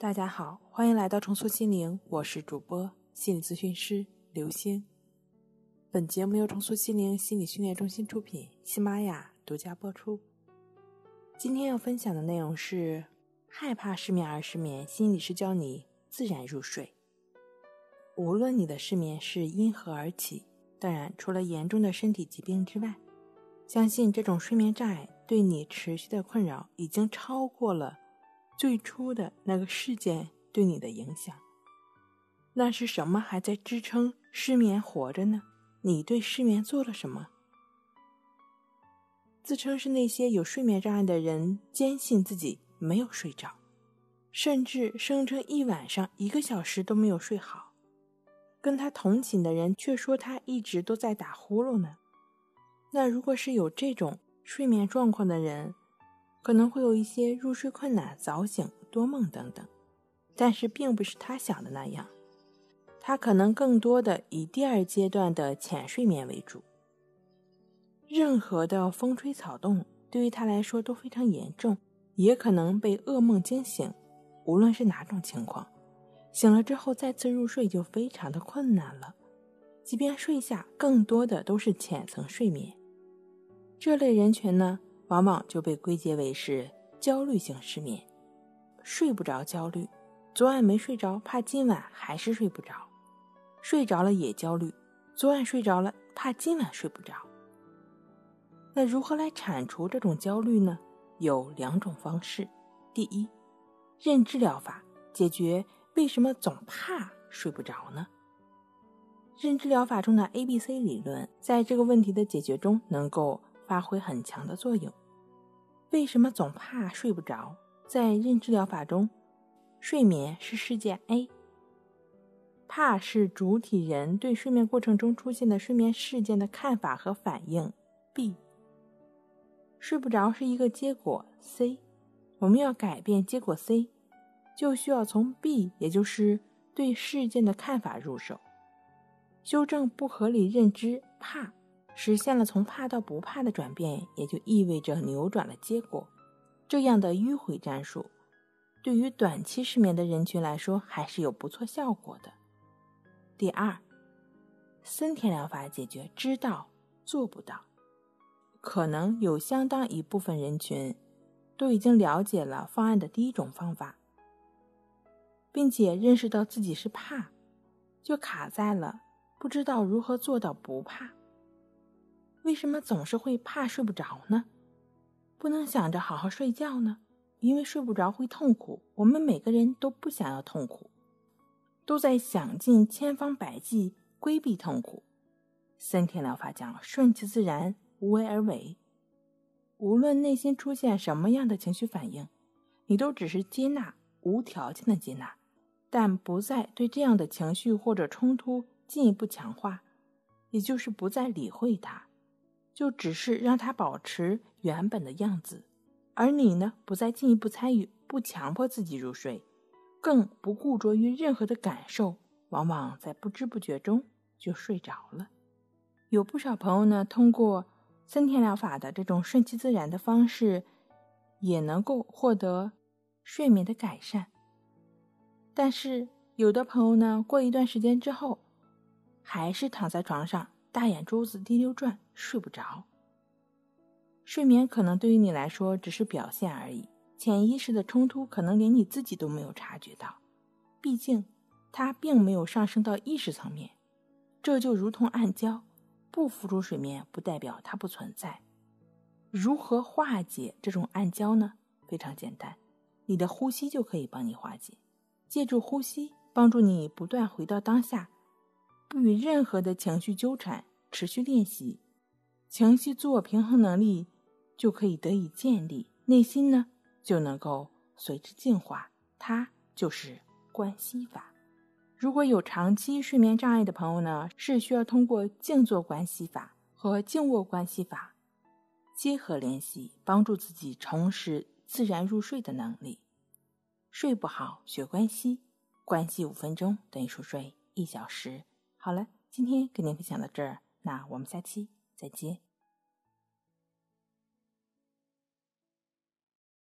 大家好，欢迎来到重塑心灵，我是主播心理咨询师刘星。本节目由重塑心灵心理训练中心出品，喜马拉雅独家播出。今天要分享的内容是：害怕失眠而失眠，心理师教你自然入睡。无论你的失眠是因何而起，当然除了严重的身体疾病之外，相信这种睡眠障碍对你持续的困扰已经超过了。最初的那个事件对你的影响，那是什么还在支撑失眠活着呢？你对失眠做了什么？自称是那些有睡眠障碍的人，坚信自己没有睡着，甚至声称一晚上一个小时都没有睡好。跟他同寝的人却说他一直都在打呼噜呢。那如果是有这种睡眠状况的人，可能会有一些入睡困难、早醒、多梦等等，但是并不是他想的那样，他可能更多的以第二阶段的浅睡眠为主。任何的风吹草动对于他来说都非常严重，也可能被噩梦惊醒。无论是哪种情况，醒了之后再次入睡就非常的困难了。即便睡下，更多的都是浅层睡眠。这类人群呢？往往就被归结为是焦虑性失眠，睡不着焦虑，昨晚没睡着，怕今晚还是睡不着；睡着了也焦虑，昨晚睡着了，怕今晚睡不着。那如何来铲除这种焦虑呢？有两种方式：第一，认知疗法解决为什么总怕睡不着呢？认知疗法中的 A、B、C 理论在这个问题的解决中能够发挥很强的作用。为什么总怕睡不着？在认知疗法中，睡眠是事件 A，怕是主体人对睡眠过程中出现的睡眠事件的看法和反应 B，睡不着是一个结果 C，我们要改变结果 C，就需要从 B，也就是对事件的看法入手，修正不合理认知怕。实现了从怕到不怕的转变，也就意味着扭转了结果。这样的迂回战术，对于短期失眠的人群来说，还是有不错效果的。第二，森田疗法解决知道做不到，可能有相当一部分人群都已经了解了方案的第一种方法，并且认识到自己是怕，就卡在了不知道如何做到不怕。为什么总是会怕睡不着呢？不能想着好好睡觉呢？因为睡不着会痛苦。我们每个人都不想要痛苦，都在想尽千方百计规避痛苦。森田疗法讲顺其自然，无为而为。无论内心出现什么样的情绪反应，你都只是接纳，无条件的接纳，但不再对这样的情绪或者冲突进一步强化，也就是不再理会它。就只是让他保持原本的样子，而你呢，不再进一步参与，不强迫自己入睡，更不固着于任何的感受，往往在不知不觉中就睡着了。有不少朋友呢，通过森田疗法的这种顺其自然的方式，也能够获得睡眠的改善。但是有的朋友呢，过一段时间之后，还是躺在床上。大眼珠子滴溜转，睡不着。睡眠可能对于你来说只是表现而已，潜意识的冲突可能连你自己都没有察觉到，毕竟它并没有上升到意识层面。这就如同暗礁，不浮出水面不代表它不存在。如何化解这种暗礁呢？非常简单，你的呼吸就可以帮你化解。借助呼吸，帮助你不断回到当下。不与任何的情绪纠缠，持续练习，情绪自我平衡能力就可以得以建立，内心呢就能够随之净化。它就是关系法。如果有长期睡眠障碍的朋友呢，是需要通过静坐关系法和静卧关系法结合练习，帮助自己重拾自然入睡的能力。睡不好学关系，关系五分钟等于熟睡一小时。好了，今天跟您分享到这儿，那我们下期再见。